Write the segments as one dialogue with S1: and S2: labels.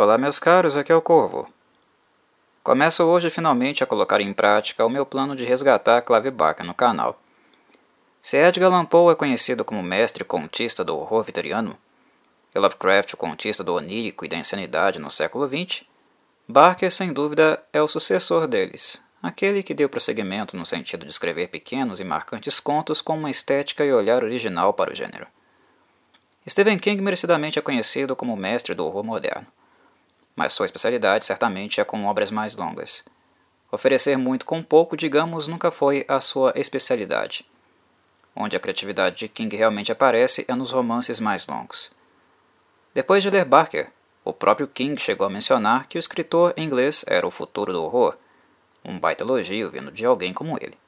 S1: Olá, meus caros, aqui é o Corvo. Começo hoje finalmente a colocar em prática o meu plano de resgatar Clive Barker no canal. Se Edgar Allan Poe é conhecido como mestre contista do horror vitoriano, e Lovecraft o contista do onírico e da insanidade no século XX, Barker, sem dúvida, é o sucessor deles, aquele que deu prosseguimento no sentido de escrever pequenos e marcantes contos com uma estética e olhar original para o gênero. Stephen King merecidamente é conhecido como mestre do horror moderno mas sua especialidade certamente é com obras mais longas. Oferecer muito com pouco, digamos, nunca foi a sua especialidade. Onde a criatividade de King realmente aparece é nos romances mais longos. Depois de ler Barker, o próprio King chegou a mencionar que o escritor inglês era o futuro do horror, um baita elogio vindo de alguém como ele.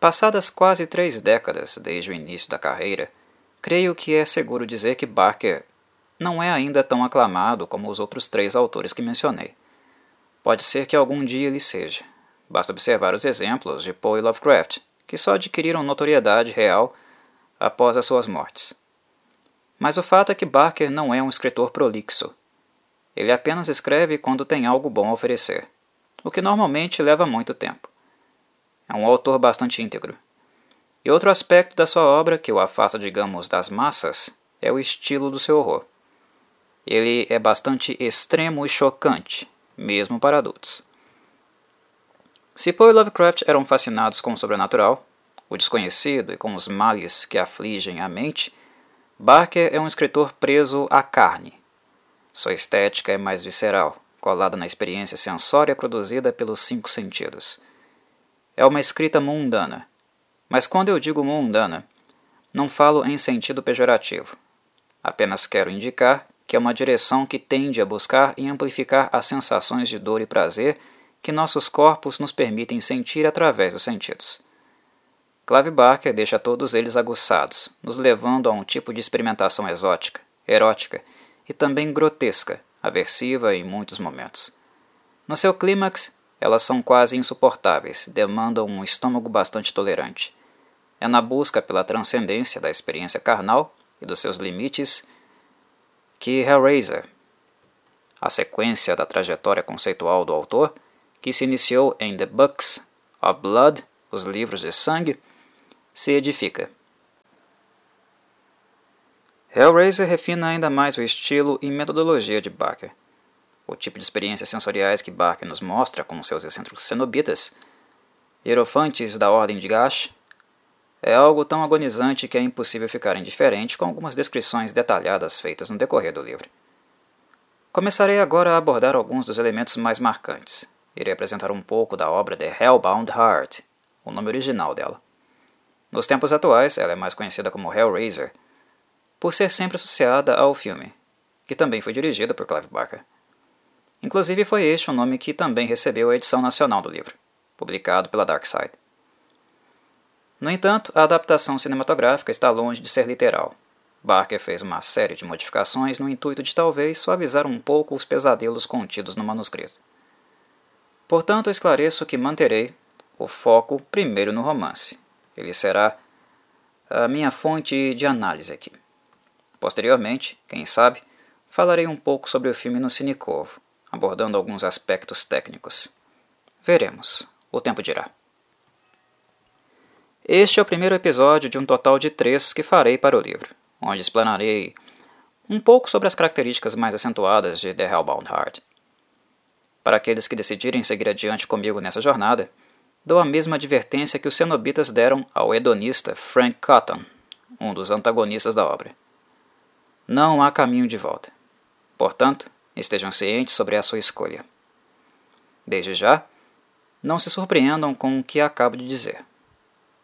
S1: Passadas quase três décadas desde o início da carreira, creio que é seguro dizer que Barker não é ainda tão aclamado como os outros três autores que mencionei. Pode ser que algum dia ele seja. Basta observar os exemplos de Poe e Lovecraft, que só adquiriram notoriedade real após as suas mortes. Mas o fato é que Barker não é um escritor prolixo. Ele apenas escreve quando tem algo bom a oferecer, o que normalmente leva muito tempo. É um autor bastante íntegro. E outro aspecto da sua obra que o afasta, digamos, das massas é o estilo do seu horror. Ele é bastante extremo e chocante, mesmo para adultos. Se Poe e Lovecraft eram fascinados com o sobrenatural, o desconhecido e com os males que afligem a mente, Barker é um escritor preso à carne. Sua estética é mais visceral, colada na experiência sensória produzida pelos cinco sentidos. É uma escrita mundana, mas quando eu digo mundana, não falo em sentido pejorativo. Apenas quero indicar que é uma direção que tende a buscar e amplificar as sensações de dor e prazer que nossos corpos nos permitem sentir através dos sentidos. Clive Barker deixa todos eles aguçados, nos levando a um tipo de experimentação exótica, erótica e também grotesca, aversiva em muitos momentos. No seu clímax, elas são quase insuportáveis, demandam um estômago bastante tolerante. É na busca pela transcendência da experiência carnal e dos seus limites que Hellraiser, a sequência da trajetória conceitual do autor, que se iniciou em The Books of Blood, os livros de sangue, se edifica. Hellraiser refina ainda mais o estilo e metodologia de Barker. O tipo de experiências sensoriais que Barker nos mostra com seus excêntricos cenobitas, hierofantes da Ordem de Gash, é algo tão agonizante que é impossível ficar indiferente com algumas descrições detalhadas feitas no decorrer do livro. Começarei agora a abordar alguns dos elementos mais marcantes. Irei apresentar um pouco da obra The Hellbound Heart, o nome original dela. Nos tempos atuais, ela é mais conhecida como Hellraiser, por ser sempre associada ao filme, que também foi dirigido por Clive Barker. Inclusive foi este o nome que também recebeu a edição nacional do livro, publicado pela Dark Side. No entanto, a adaptação cinematográfica está longe de ser literal. Barker fez uma série de modificações no intuito de talvez suavizar um pouco os pesadelos contidos no manuscrito. Portanto, esclareço que manterei o foco primeiro no romance. Ele será a minha fonte de análise aqui. Posteriormente, quem sabe, falarei um pouco sobre o filme no Cinecorvo, abordando alguns aspectos técnicos. Veremos. O tempo dirá. Este é o primeiro episódio de um total de três que farei para o livro, onde explanarei um pouco sobre as características mais acentuadas de The Hellbound Heart. Para aqueles que decidirem seguir adiante comigo nessa jornada, dou a mesma advertência que os cenobitas deram ao hedonista Frank Cotton, um dos antagonistas da obra. Não há caminho de volta. Portanto, estejam cientes sobre a sua escolha. Desde já, não se surpreendam com o que acabo de dizer.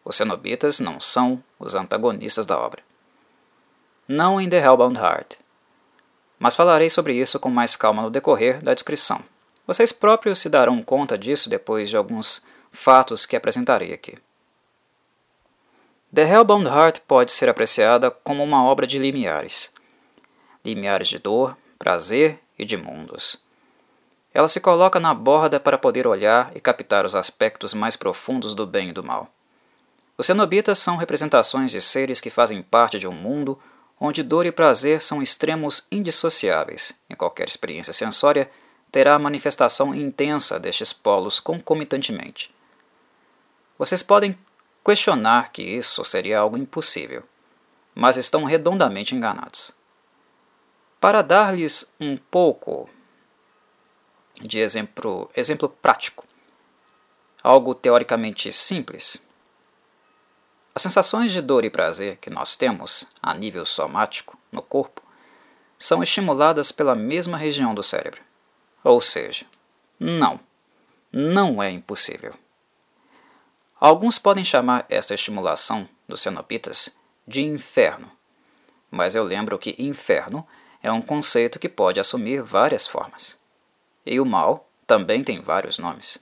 S1: Os cenobitas não são os antagonistas da obra. Não em The Hellbound Heart. Mas falarei sobre isso com mais calma no decorrer da descrição. Vocês próprios se darão conta disso depois de alguns fatos que apresentarei aqui. The Hellbound Heart pode ser apreciada como uma obra de limiares. Limiares de dor, prazer e de mundos. Ela se coloca na borda para poder olhar e captar os aspectos mais profundos do bem e do mal. Os cenobitas são representações de seres que fazem parte de um mundo onde dor e prazer são extremos indissociáveis, qualquer experiência sensória terá a manifestação intensa destes polos concomitantemente. Vocês podem questionar que isso seria algo impossível, mas estão redondamente enganados. Para dar-lhes um pouco de exemplo, exemplo prático, algo teoricamente simples, as sensações de dor e prazer que nós temos a nível somático no corpo são estimuladas pela mesma região do cérebro. Ou seja, não, não é impossível. Alguns podem chamar esta estimulação dos cenobitas de inferno, mas eu lembro que inferno é um conceito que pode assumir várias formas. E o mal também tem vários nomes.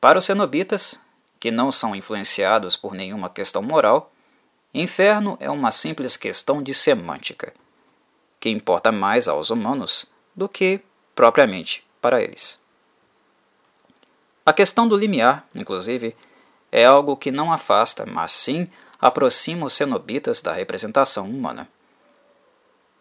S1: Para os cenobitas, que não são influenciados por nenhuma questão moral, inferno é uma simples questão de semântica, que importa mais aos humanos do que propriamente para eles. A questão do limiar, inclusive, é algo que não afasta, mas sim aproxima os cenobitas da representação humana.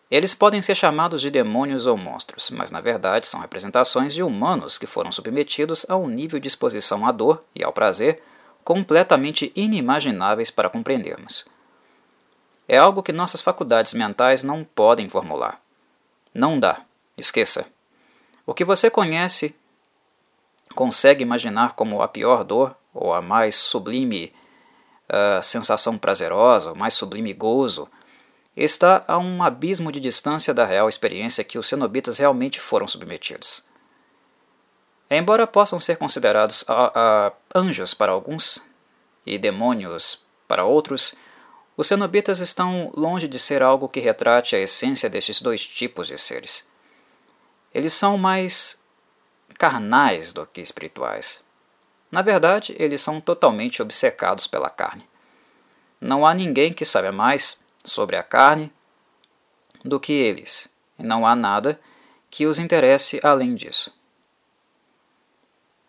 S1: Eles podem ser chamados de demônios ou monstros, mas na verdade são representações de humanos que foram submetidos a um nível de exposição à dor e ao prazer completamente inimagináveis para compreendermos. É algo que nossas faculdades mentais não podem formular. Não dá, esqueça. O que você conhece, consegue imaginar como a pior dor ou a mais sublime uh, sensação prazerosa, o mais sublime gozo, está a um abismo de distância da real experiência que os cenobitas realmente foram submetidos. Embora possam ser considerados uh, uh, anjos para alguns e demônios para outros, os cenobitas estão longe de ser algo que retrate a essência destes dois tipos de seres. Eles são mais carnais do que espirituais. Na verdade, eles são totalmente obcecados pela carne. Não há ninguém que saiba mais sobre a carne do que eles, e não há nada que os interesse além disso.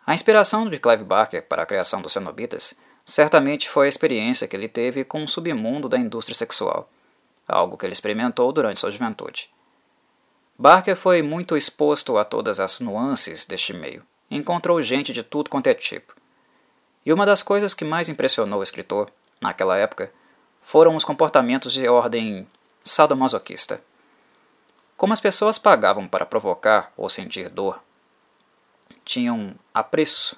S1: A inspiração de Clive Barker para a criação dos cenobitas certamente foi a experiência que ele teve com o submundo da indústria sexual, algo que ele experimentou durante sua juventude. Barker foi muito exposto a todas as nuances deste meio. Encontrou gente de tudo quanto é tipo. E uma das coisas que mais impressionou o escritor, naquela época, foram os comportamentos de ordem sadomasoquista. Como as pessoas pagavam para provocar ou sentir dor, tinham apreço,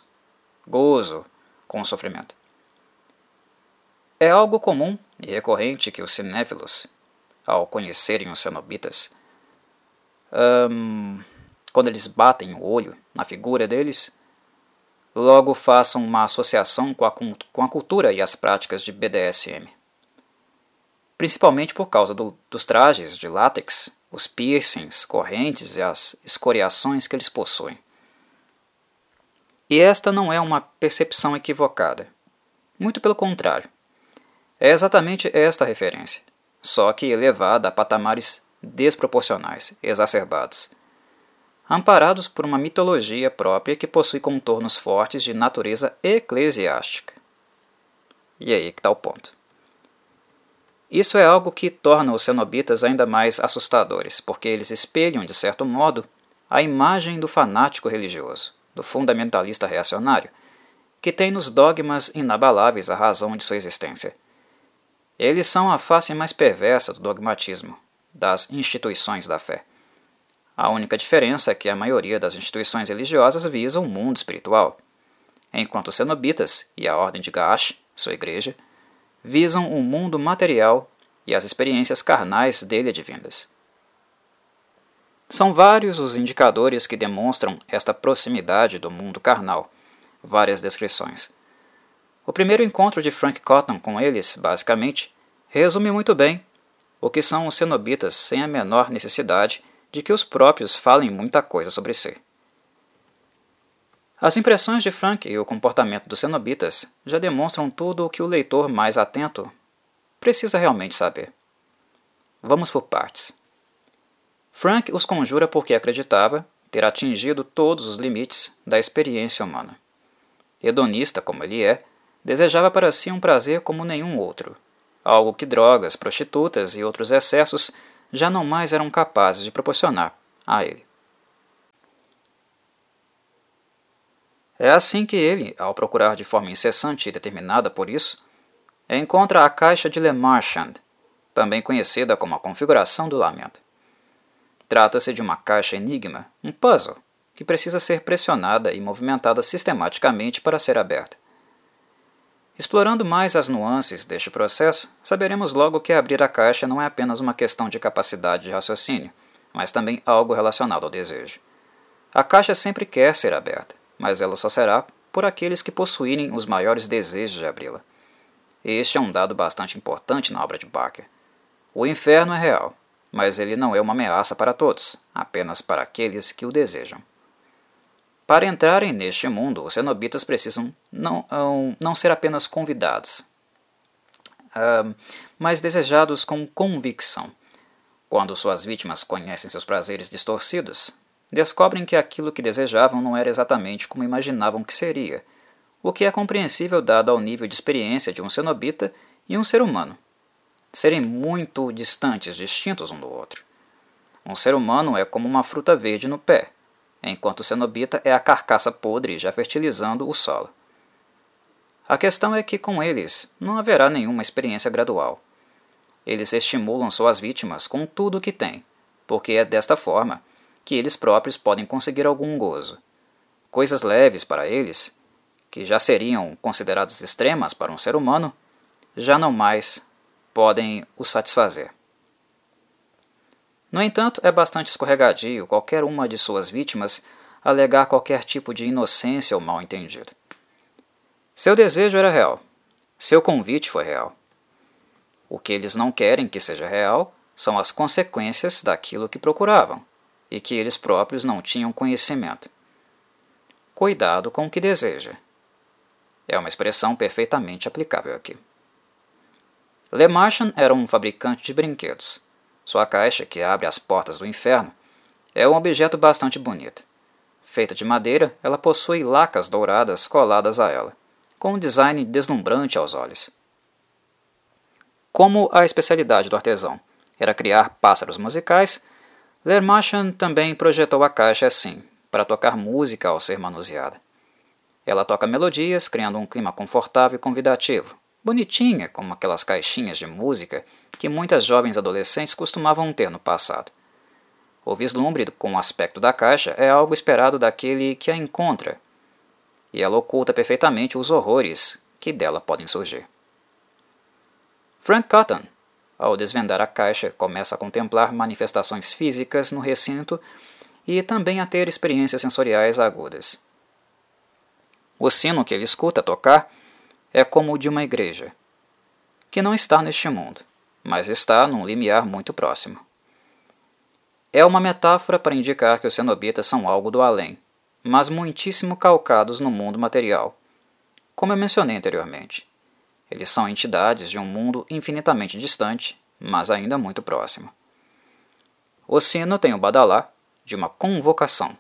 S1: gozo com o sofrimento. É algo comum e recorrente que os cinéfilos, ao conhecerem os cenobitas, um, quando eles batem o olho na figura deles, logo façam uma associação com a, com a cultura e as práticas de BDSM. Principalmente por causa do, dos trajes de látex, os piercings, correntes e as escoriações que eles possuem. E esta não é uma percepção equivocada. Muito pelo contrário. É exatamente esta referência, só que elevada a patamares desproporcionais, exacerbados amparados por uma mitologia própria que possui contornos fortes de natureza eclesiástica. E aí que está o ponto. Isso é algo que torna os cenobitas ainda mais assustadores, porque eles espelham, de certo modo, a imagem do fanático religioso, do fundamentalista reacionário, que tem nos dogmas inabaláveis a razão de sua existência. Eles são a face mais perversa do dogmatismo, das instituições da fé. A única diferença é que a maioria das instituições religiosas visa o um mundo espiritual, enquanto os cenobitas e a Ordem de Gaash, sua igreja, visam o mundo material e as experiências carnais dele advindas. São vários os indicadores que demonstram esta proximidade do mundo carnal, várias descrições. O primeiro encontro de Frank Cotton com eles, basicamente, resume muito bem o que são os cenobitas sem a menor necessidade de que os próprios falem muita coisa sobre si. As impressões de Frank e o comportamento dos cenobitas já demonstram tudo o que o leitor mais atento precisa realmente saber. Vamos por partes. Frank os conjura porque acreditava ter atingido todos os limites da experiência humana. Hedonista como ele é, desejava para si um prazer como nenhum outro, algo que drogas, prostitutas e outros excessos já não mais eram capazes de proporcionar, a ele. É assim que ele, ao procurar de forma incessante e determinada por isso, encontra a caixa de Le Marchand, também conhecida como a configuração do lamento. Trata-se de uma caixa enigma, um puzzle, que precisa ser pressionada e movimentada sistematicamente para ser aberta. Explorando mais as nuances deste processo, saberemos logo que abrir a caixa não é apenas uma questão de capacidade de raciocínio, mas também algo relacionado ao desejo. A caixa sempre quer ser aberta, mas ela só será por aqueles que possuírem os maiores desejos de abri-la. Este é um dado bastante importante na obra de Barker. O inferno é real, mas ele não é uma ameaça para todos, apenas para aqueles que o desejam. Para entrarem neste mundo, os cenobitas precisam não, não ser apenas convidados, uh, mas desejados com convicção. Quando suas vítimas conhecem seus prazeres distorcidos, descobrem que aquilo que desejavam não era exatamente como imaginavam que seria, o que é compreensível dado ao nível de experiência de um cenobita e um ser humano. Serem muito distantes, distintos um do outro. Um ser humano é como uma fruta verde no pé, enquanto o cenobita é a carcaça podre já fertilizando o solo. A questão é que com eles não haverá nenhuma experiência gradual. Eles estimulam suas vítimas com tudo o que têm, porque é desta forma que eles próprios podem conseguir algum gozo. Coisas leves para eles, que já seriam consideradas extremas para um ser humano, já não mais podem o satisfazer. No entanto, é bastante escorregadio qualquer uma de suas vítimas alegar qualquer tipo de inocência ou mal entendido. Seu desejo era real. Seu convite foi real. O que eles não querem que seja real são as consequências daquilo que procuravam e que eles próprios não tinham conhecimento. Cuidado com o que deseja. É uma expressão perfeitamente aplicável aqui. Le Marchand era um fabricante de brinquedos sua caixa, que abre as portas do inferno, é um objeto bastante bonito. Feita de madeira, ela possui lacas douradas coladas a ela, com um design deslumbrante aos olhos. Como a especialidade do artesão era criar pássaros musicais, Lermachan também projetou a caixa assim, para tocar música ao ser manuseada. Ela toca melodias, criando um clima confortável e convidativo, bonitinha como aquelas caixinhas de música que muitas jovens adolescentes costumavam ter no passado. O vislumbre com o aspecto da caixa é algo esperado daquele que a encontra, e ela oculta perfeitamente os horrores que dela podem surgir. Frank Cotton, ao desvendar a caixa, começa a contemplar manifestações físicas no recinto e também a ter experiências sensoriais agudas. O sino que ele escuta tocar é como o de uma igreja, que não está neste mundo mas está num limiar muito próximo. É uma metáfora para indicar que os cenobitas são algo do além, mas muitíssimo calcados no mundo material. Como eu mencionei anteriormente, eles são entidades de um mundo infinitamente distante, mas ainda muito próximo. O sino tem o badalá de uma convocação,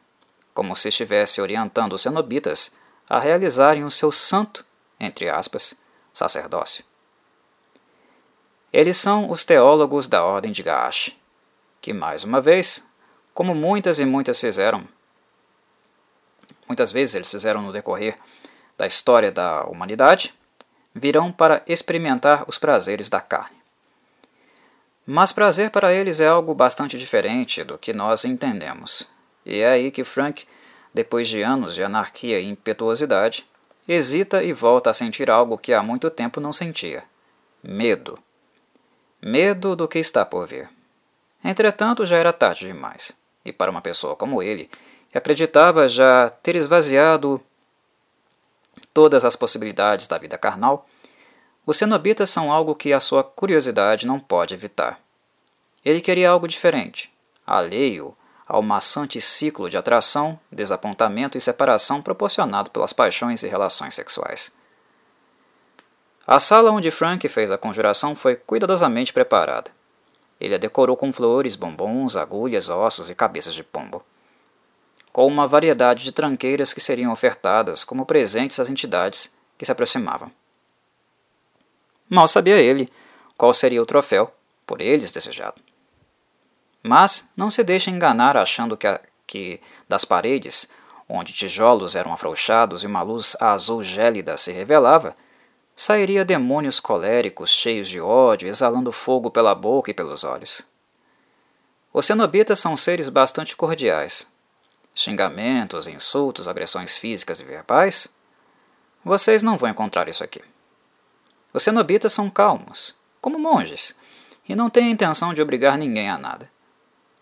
S1: como se estivesse orientando os cenobitas a realizarem o seu santo, entre aspas, sacerdócio. Eles são os teólogos da Ordem de Gaash, que mais uma vez, como muitas e muitas fizeram, muitas vezes eles fizeram no decorrer da história da humanidade, virão para experimentar os prazeres da carne. Mas prazer para eles é algo bastante diferente do que nós entendemos. E é aí que Frank, depois de anos de anarquia e impetuosidade, hesita e volta a sentir algo que há muito tempo não sentia: medo medo do que está por vir. Entretanto, já era tarde demais, e para uma pessoa como ele, que acreditava já ter esvaziado todas as possibilidades da vida carnal, os cenobitas são algo que a sua curiosidade não pode evitar. Ele queria algo diferente, alheio ao maçante ciclo de atração, desapontamento e separação proporcionado pelas paixões e relações sexuais. A sala onde Frank fez a conjuração foi cuidadosamente preparada. Ele a decorou com flores, bombons, agulhas, ossos e cabeças de pombo. Com uma variedade de tranqueiras que seriam ofertadas como presentes às entidades que se aproximavam. Mal sabia ele qual seria o troféu, por eles desejado. Mas não se deixe enganar achando que, a, que das paredes, onde tijolos eram afrouxados e uma luz azul gélida se revelava, sairia demônios coléricos cheios de ódio, exalando fogo pela boca e pelos olhos. Os cenobitas são seres bastante cordiais. Xingamentos, insultos, agressões físicas e verbais? Vocês não vão encontrar isso aqui. Os cenobitas são calmos, como monges, e não têm a intenção de obrigar ninguém a nada.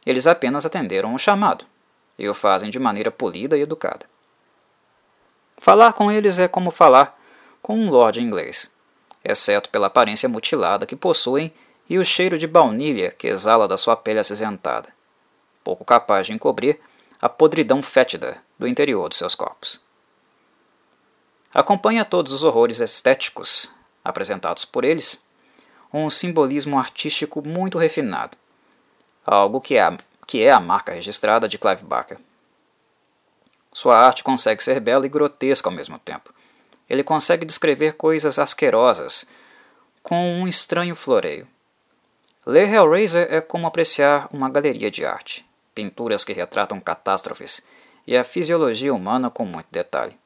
S1: Eles apenas atenderam o chamado, e o fazem de maneira polida e educada. Falar com eles é como falar com um lord inglês, exceto pela aparência mutilada que possuem e o cheiro de baunilha que exala da sua pele acinzentada, pouco capaz de encobrir a podridão fétida do interior dos seus corpos. Acompanha todos os horrores estéticos apresentados por eles um simbolismo artístico muito refinado, algo que é a, que é a marca registrada de Clive Barker. Sua arte consegue ser bela e grotesca ao mesmo tempo, ele consegue descrever coisas asquerosas com um estranho floreio. Ler Hellraiser é como apreciar uma galeria de arte, pinturas que retratam catástrofes e a fisiologia humana com muito detalhe.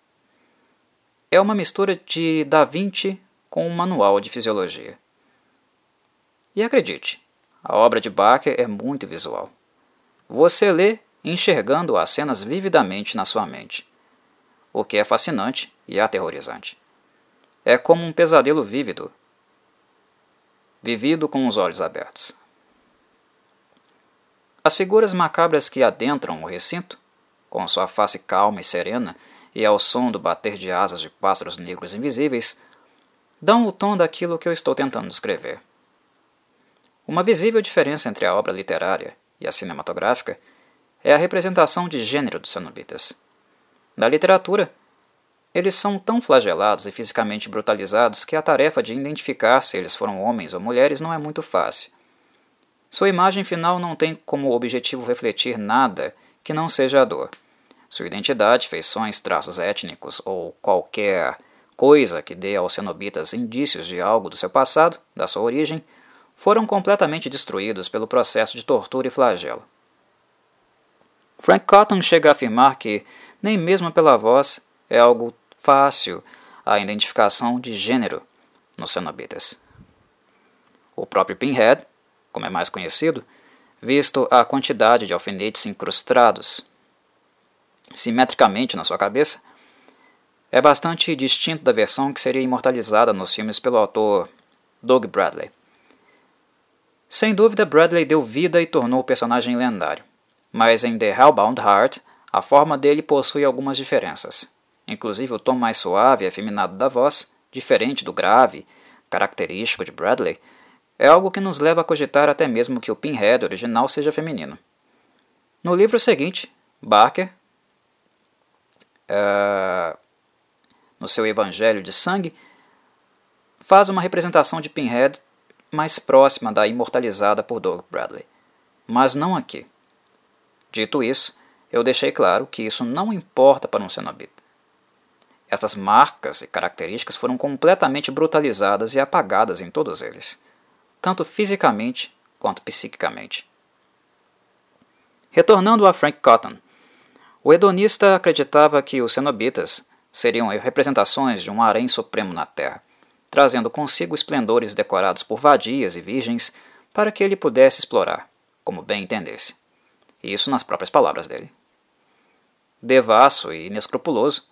S1: É uma mistura de Da Vinci com um manual de fisiologia. E acredite, a obra de Barker é muito visual. Você lê enxergando as cenas vividamente na sua mente, o que é fascinante e aterrorizante. É como um pesadelo vívido, vivido com os olhos abertos. As figuras macabras que adentram o recinto, com sua face calma e serena e ao som do bater de asas de pássaros negros invisíveis, dão o tom daquilo que eu estou tentando descrever. Uma visível diferença entre a obra literária e a cinematográfica é a representação de gênero dos cenobitas. Na literatura, eles são tão flagelados e fisicamente brutalizados que a tarefa de identificar se eles foram homens ou mulheres não é muito fácil. Sua imagem final não tem como objetivo refletir nada que não seja a dor. Sua identidade, feições, traços étnicos ou qualquer coisa que dê aos cenobitas indícios de algo do seu passado, da sua origem, foram completamente destruídos pelo processo de tortura e flagelo. Frank Cotton chega a afirmar que, nem mesmo pela voz, é algo fácil a identificação de gênero nos cenobitas. O próprio Pinhead, como é mais conhecido, visto a quantidade de alfinetes incrustados simetricamente na sua cabeça, é bastante distinto da versão que seria imortalizada nos filmes pelo autor Doug Bradley. Sem dúvida, Bradley deu vida e tornou o personagem lendário, mas em The Hellbound Heart, a forma dele possui algumas diferenças. Inclusive, o tom mais suave e afeminado da voz, diferente do grave, característico de Bradley, é algo que nos leva a cogitar até mesmo que o Pinhead original seja feminino. No livro seguinte, Barker, uh, no seu Evangelho de Sangue, faz uma representação de Pinhead mais próxima da imortalizada por Doug Bradley, mas não aqui. Dito isso, eu deixei claro que isso não importa para um cenobita. Essas marcas e características foram completamente brutalizadas e apagadas em todos eles, tanto fisicamente quanto psiquicamente. Retornando a Frank Cotton, o hedonista acreditava que os cenobitas seriam representações de um harém supremo na Terra, trazendo consigo esplendores decorados por vadias e virgens para que ele pudesse explorar, como bem entendesse. Isso nas próprias palavras dele. Devasso e inescrupuloso,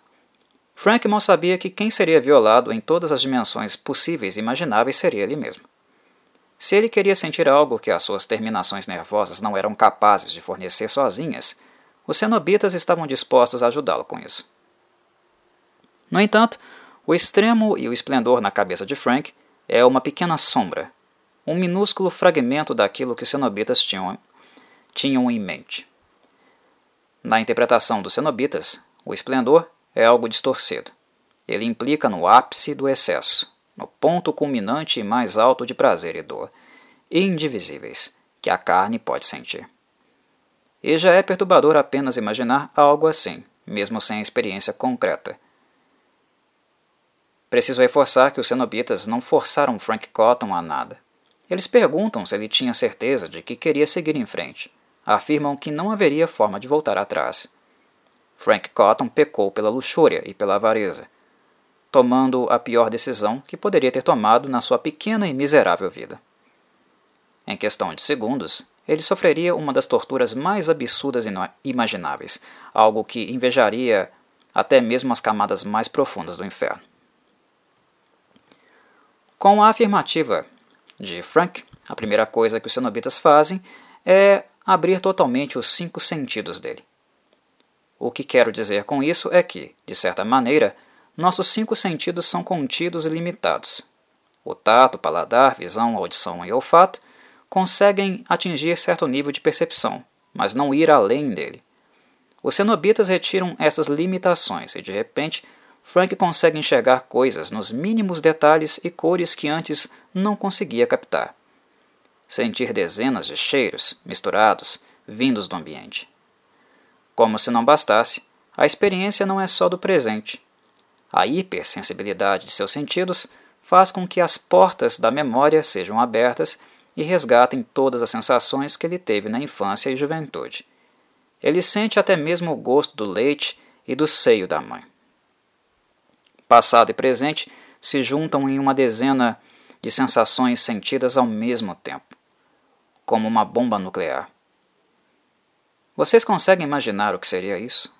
S1: Frank mal sabia que quem seria violado em todas as dimensões possíveis e imagináveis seria ele mesmo. Se ele queria sentir algo que as suas terminações nervosas não eram capazes de fornecer sozinhas, os cenobitas estavam dispostos a ajudá-lo com isso. No entanto, o extremo e o esplendor na cabeça de Frank é uma pequena sombra, um minúsculo fragmento daquilo que os cenobitas tinham, tinham em mente. Na interpretação dos cenobitas, o esplendor é algo distorcido. Ele implica no ápice do excesso, no ponto culminante e mais alto de prazer e dor, indivisíveis, que a carne pode sentir. E já é perturbador apenas imaginar algo assim, mesmo sem experiência concreta. Preciso reforçar que os cenobitas não forçaram Frank Cotton a nada. Eles perguntam se ele tinha certeza de que queria seguir em frente. Afirmam que não haveria forma de voltar atrás. Frank Cotton pecou pela luxúria e pela avareza, tomando a pior decisão que poderia ter tomado na sua pequena e miserável vida. Em questão de segundos, ele sofreria uma das torturas mais absurdas e imagináveis, algo que invejaria até mesmo as camadas mais profundas do inferno. Com a afirmativa de Frank, a primeira coisa que os cenobitas fazem é abrir totalmente os cinco sentidos dele. O que quero dizer com isso é que, de certa maneira, nossos cinco sentidos são contidos e limitados. O tato, paladar, visão, audição e olfato conseguem atingir certo nível de percepção, mas não ir além dele. Os cenobitas retiram essas limitações e, de repente, Frank consegue enxergar coisas nos mínimos detalhes e cores que antes não conseguia captar. Sentir dezenas de cheiros misturados vindos do ambiente. Como se não bastasse, a experiência não é só do presente. A hipersensibilidade de seus sentidos faz com que as portas da memória sejam abertas e resgatem todas as sensações que ele teve na infância e juventude. Ele sente até mesmo o gosto do leite e do seio da mãe passado e presente se juntam em uma dezena de sensações sentidas ao mesmo tempo, como uma bomba nuclear. Vocês conseguem imaginar o que seria isso?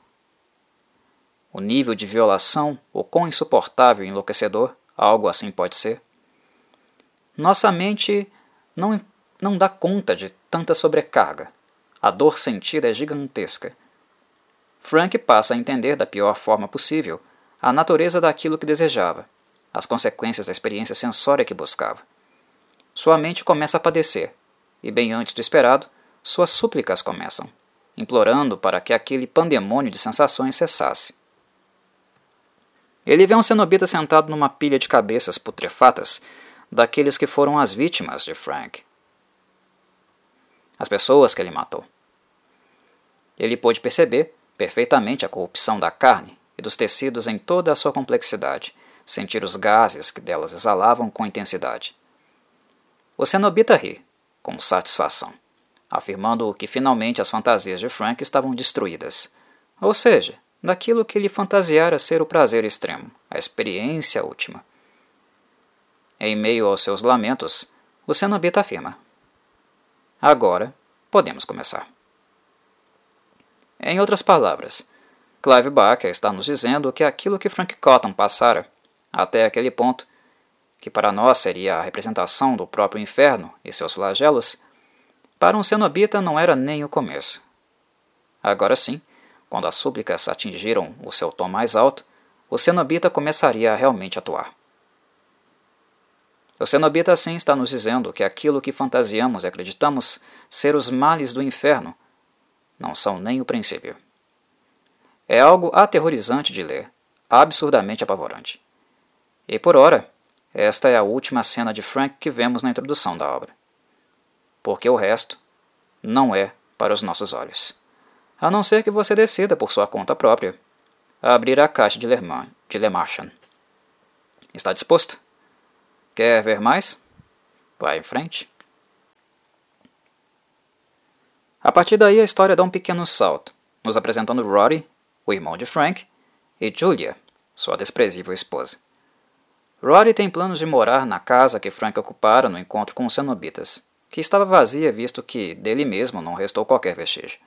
S1: O nível de violação, o quão insuportável e enlouquecedor algo assim pode ser? Nossa mente não, não dá conta de tanta sobrecarga. A dor sentida é gigantesca. Frank passa a entender da pior forma possível a natureza daquilo que desejava, as consequências da experiência sensória que buscava. Sua mente começa a padecer, e bem antes do esperado, suas súplicas começam, implorando para que aquele pandemônio de sensações cessasse. Ele vê um cenobita sentado numa pilha de cabeças putrefatas daqueles que foram as vítimas de Frank. As pessoas que ele matou. Ele pôde perceber perfeitamente a corrupção da carne e dos tecidos em toda a sua complexidade, sentir os gases que delas exalavam com intensidade. O cenobita ri, com satisfação, afirmando que finalmente as fantasias de Frank estavam destruídas, ou seja, daquilo que lhe fantasiara ser o prazer extremo, a experiência última. Em meio aos seus lamentos, o cenobita afirma: Agora podemos começar. Em outras palavras, Clive Barker está nos dizendo que aquilo que Frank Cotton passara, até aquele ponto, que para nós seria a representação do próprio inferno e seus flagelos, para um cenobita não era nem o começo. Agora sim, quando as súplicas atingiram o seu tom mais alto, o cenobita começaria a realmente atuar. O cenobita assim está nos dizendo que aquilo que fantasiamos e acreditamos ser os males do inferno não são nem o princípio. É algo aterrorizante de ler, absurdamente apavorante. E por ora, esta é a última cena de Frank que vemos na introdução da obra. Porque o resto não é para os nossos olhos. A não ser que você decida por sua conta própria abrir a caixa de Le, de Le Marchand. Está disposto? Quer ver mais? Vai em frente. A partir daí a história dá um pequeno salto, nos apresentando Rory o irmão de Frank, e Julia, sua desprezível esposa. Rory tem planos de morar na casa que Frank ocupara no encontro com os cenobitas, que estava vazia visto que dele mesmo não restou qualquer vestígio.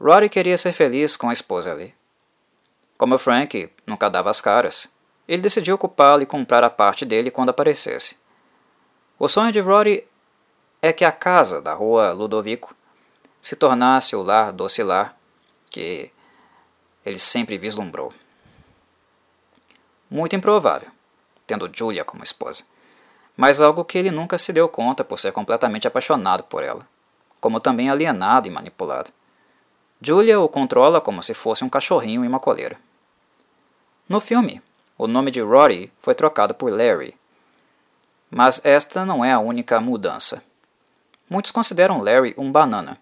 S1: Rory queria ser feliz com a esposa ali. Como Frank nunca dava as caras, ele decidiu ocupá-la e comprar a parte dele quando aparecesse. O sonho de Rory é que a casa da rua Ludovico se tornasse o lar docilar que ele sempre vislumbrou. Muito improvável, tendo Julia como esposa, mas algo que ele nunca se deu conta por ser completamente apaixonado por ela, como também alienado e manipulado. Julia o controla como se fosse um cachorrinho em uma coleira. No filme, o nome de Rory foi trocado por Larry. Mas esta não é a única mudança. Muitos consideram Larry um banana,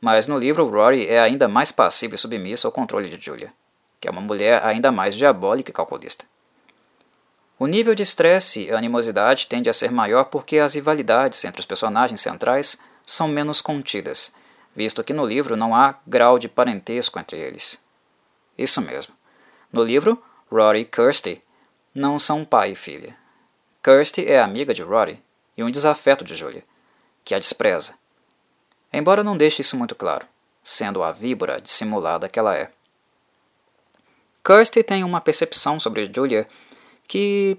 S1: mas no livro, Rory é ainda mais passivo e submisso ao controle de Julia, que é uma mulher ainda mais diabólica e calculista. O nível de estresse e animosidade tende a ser maior porque as rivalidades entre os personagens centrais são menos contidas, visto que no livro não há grau de parentesco entre eles. Isso mesmo. No livro, Rory e Kirsty não são pai e filha. Kirsty é amiga de Rory e um desafeto de Julia, que a despreza. Embora não deixe isso muito claro, sendo a víbora dissimulada que ela é. Kirsty tem uma percepção sobre Julia que,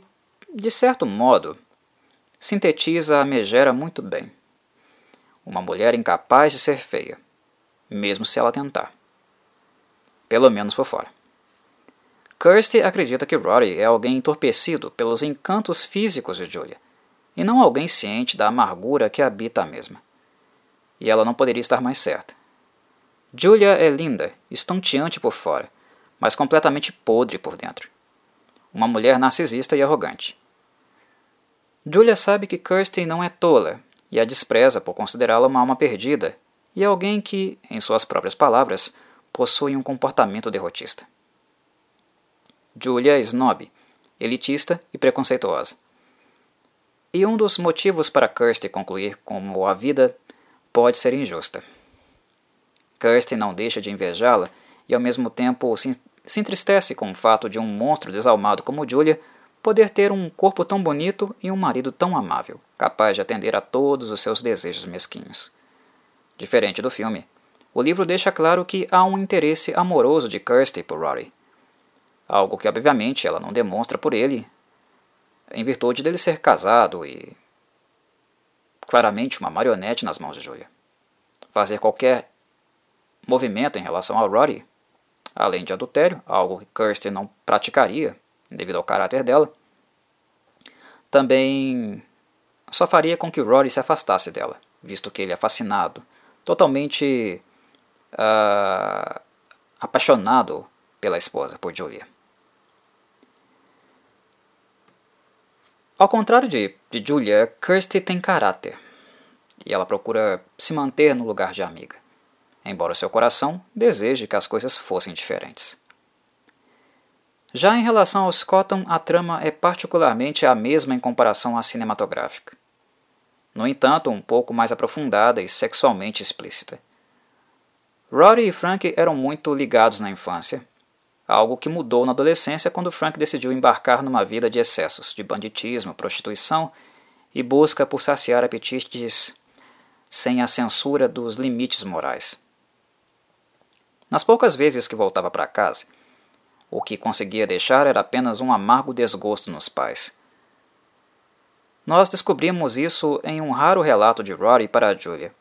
S1: de certo modo, sintetiza a megera muito bem. Uma mulher incapaz de ser feia, mesmo se ela tentar. Pelo menos por fora. Kirsty acredita que Rory é alguém entorpecido pelos encantos físicos de Julia, e não alguém ciente da amargura que habita a mesma. E ela não poderia estar mais certa. Julia é linda, estonteante por fora, mas completamente podre por dentro. Uma mulher narcisista e arrogante. Julia sabe que Kirsty não é tola e a despreza por considerá-la uma alma perdida e alguém que, em suas próprias palavras, possui um comportamento derrotista. Julia é snob, elitista e preconceituosa. E um dos motivos para Kirsty concluir como a vida pode ser injusta. Kirsty não deixa de invejá-la e ao mesmo tempo se, se entristece com o fato de um monstro desalmado como Julia poder ter um corpo tão bonito e um marido tão amável, capaz de atender a todos os seus desejos mesquinhos. Diferente do filme, o livro deixa claro que há um interesse amoroso de Kirsty por Rory, algo que obviamente ela não demonstra por ele, em virtude dele ser casado e claramente uma marionete nas mãos de Julia. Fazer qualquer movimento em relação a Rory, além de adultério, algo que Kirsty não praticaria devido ao caráter dela, também só faria com que Rory se afastasse dela, visto que ele é fascinado, totalmente uh, apaixonado pela esposa, por Julia. Ao contrário de, de Julia, Kirsty tem caráter e ela procura se manter no lugar de amiga, embora seu coração deseje que as coisas fossem diferentes. Já em relação ao Scotton, a trama é particularmente a mesma em comparação à cinematográfica. No entanto, um pouco mais aprofundada e sexualmente explícita. Rory e Frank eram muito ligados na infância algo que mudou na adolescência quando Frank decidiu embarcar numa vida de excessos, de banditismo, prostituição e busca por saciar apetites sem a censura dos limites morais. Nas poucas vezes que voltava para casa, o que conseguia deixar era apenas um amargo desgosto nos pais. Nós descobrimos isso em um raro relato de Rory para Julia,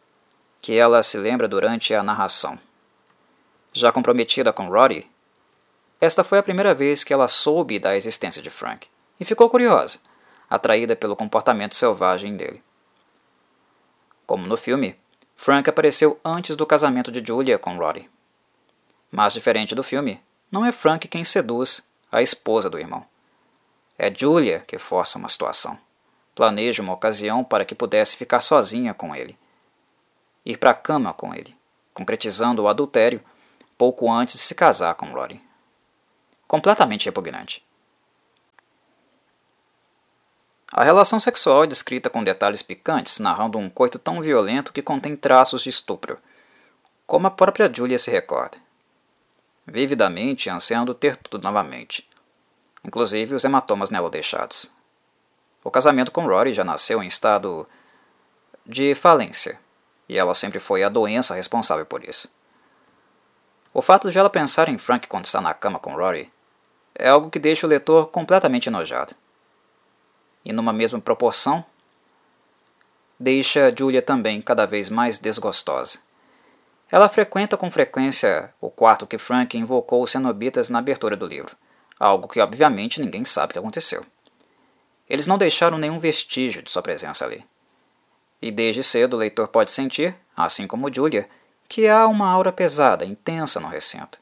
S1: que ela se lembra durante a narração. Já comprometida com Rory, esta foi a primeira vez que ela soube da existência de Frank e ficou curiosa, atraída pelo comportamento selvagem dele. Como no filme, Frank apareceu antes do casamento de Julia com Rory. Mas diferente do filme, não é Frank quem seduz a esposa do irmão. É Julia que força uma situação. Planeja uma ocasião para que pudesse ficar sozinha com ele. Ir para a cama com ele, concretizando o adultério pouco antes de se casar com Rory completamente repugnante. A relação sexual é descrita com detalhes picantes, narrando um coito tão violento que contém traços de estupro, como a própria Julia se recorda. Vividamente ansiando ter tudo novamente, inclusive os hematomas nela deixados. O casamento com Rory já nasceu em estado de falência, e ela sempre foi a doença responsável por isso. O fato de ela pensar em Frank quando está na cama com Rory é algo que deixa o leitor completamente enojado. E numa mesma proporção, deixa Julia também cada vez mais desgostosa. Ela frequenta com frequência o quarto que Frank invocou os cenobitas na abertura do livro, algo que obviamente ninguém sabe que aconteceu. Eles não deixaram nenhum vestígio de sua presença ali. E desde cedo o leitor pode sentir, assim como Julia, que há uma aura pesada, intensa no recinto.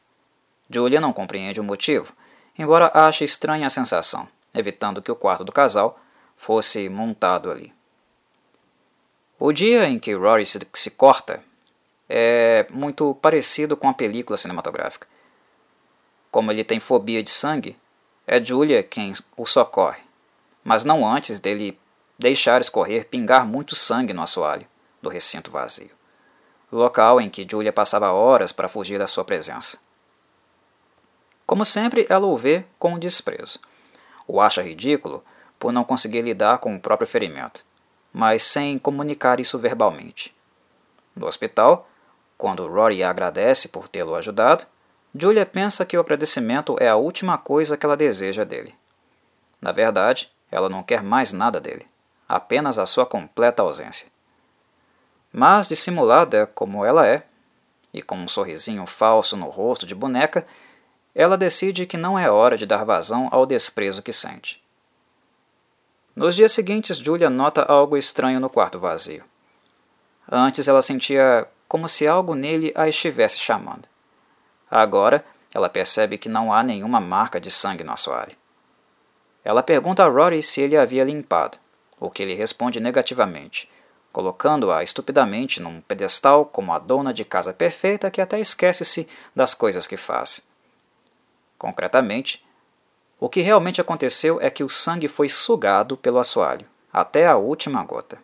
S1: Julia não compreende o motivo, embora ache estranha a sensação, evitando que o quarto do casal fosse montado ali. O dia em que Rory se, se corta é muito parecido com a película cinematográfica. Como ele tem fobia de sangue, é Julia quem o socorre, mas não antes dele deixar escorrer pingar muito sangue no assoalho do recinto vazio, local em que Julia passava horas para fugir da sua presença. Como sempre, ela o vê com desprezo. O acha ridículo por não conseguir lidar com o próprio ferimento, mas sem comunicar isso verbalmente. No hospital, quando Rory agradece por tê-lo ajudado, Julia pensa que o agradecimento é a última coisa que ela deseja dele. Na verdade, ela não quer mais nada dele, apenas a sua completa ausência. Mas, dissimulada como ela é, e com um sorrisinho falso no rosto de boneca, ela decide que não é hora de dar vazão ao desprezo que sente. Nos dias seguintes, Julia nota algo estranho no quarto vazio. Antes ela sentia como se algo nele a estivesse chamando. Agora ela percebe que não há nenhuma marca de sangue no assoalho. Ela pergunta a Rory se ele havia limpado, o que ele responde negativamente, colocando-a estupidamente num pedestal como a dona de casa perfeita que até esquece-se das coisas que faz. Concretamente, o que realmente aconteceu é que o sangue foi sugado pelo assoalho, até a última gota.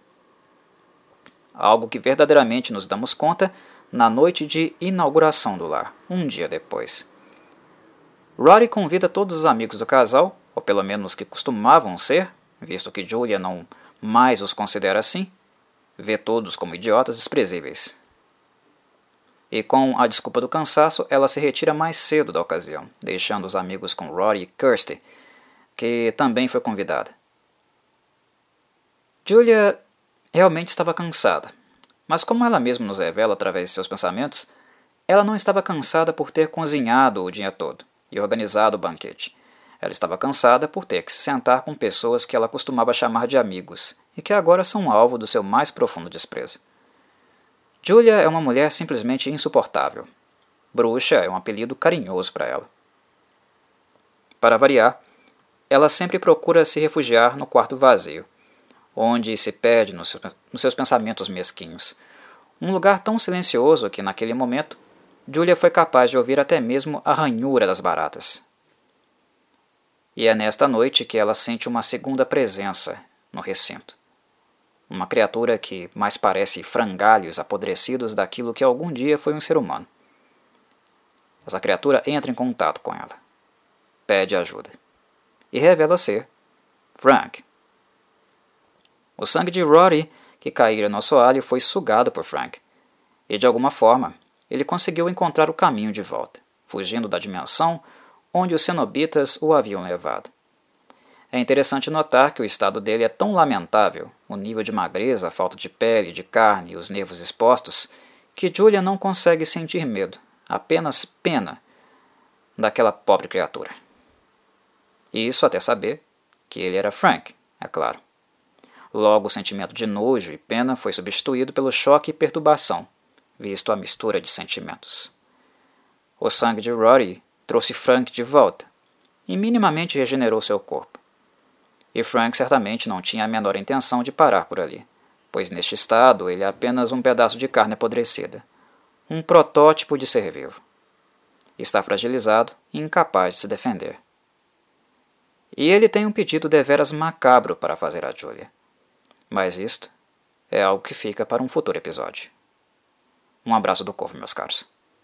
S1: Algo que verdadeiramente nos damos conta na noite de inauguração do lar, um dia depois. Rory convida todos os amigos do casal, ou pelo menos que costumavam ser, visto que Julia não mais os considera assim, vê todos como idiotas desprezíveis. E com a desculpa do cansaço, ela se retira mais cedo da ocasião, deixando os amigos com Rory e Kirsty, que também foi convidada. Julia realmente estava cansada, mas como ela mesma nos revela através de seus pensamentos, ela não estava cansada por ter cozinhado o dia todo e organizado o banquete. Ela estava cansada por ter que se sentar com pessoas que ela costumava chamar de amigos e que agora são alvo do seu mais profundo desprezo. Julia é uma mulher simplesmente insuportável. Bruxa é um apelido carinhoso para ela. Para variar, ela sempre procura se refugiar no quarto vazio, onde se perde nos seus pensamentos mesquinhos. Um lugar tão silencioso que, naquele momento, Julia foi capaz de ouvir até mesmo a ranhura das baratas. E é nesta noite que ela sente uma segunda presença no recinto uma criatura que mais parece frangalhos apodrecidos daquilo que algum dia foi um ser humano. Essa criatura entra em contato com ela, pede ajuda e revela ser Frank. O sangue de Rory que caíra no assoalho foi sugado por Frank, e de alguma forma ele conseguiu encontrar o caminho de volta, fugindo da dimensão onde os cenobitas o haviam levado. É interessante notar que o estado dele é tão lamentável, o nível de magreza, a falta de pele, de carne e os nervos expostos, que Julia não consegue sentir medo, apenas pena daquela pobre criatura. E isso até saber que ele era Frank, é claro. Logo, o sentimento de nojo e pena foi substituído pelo choque e perturbação, visto a mistura de sentimentos. O sangue de Rory trouxe Frank de volta e minimamente regenerou seu corpo. E Frank certamente não tinha a menor intenção de parar por ali, pois neste estado ele é apenas um pedaço de carne apodrecida, um protótipo de ser vivo. Está fragilizado e incapaz de se defender. E ele tem um pedido deveras macabro para fazer a Julia. Mas isto é algo que fica para um futuro episódio. Um abraço do corvo, meus caros.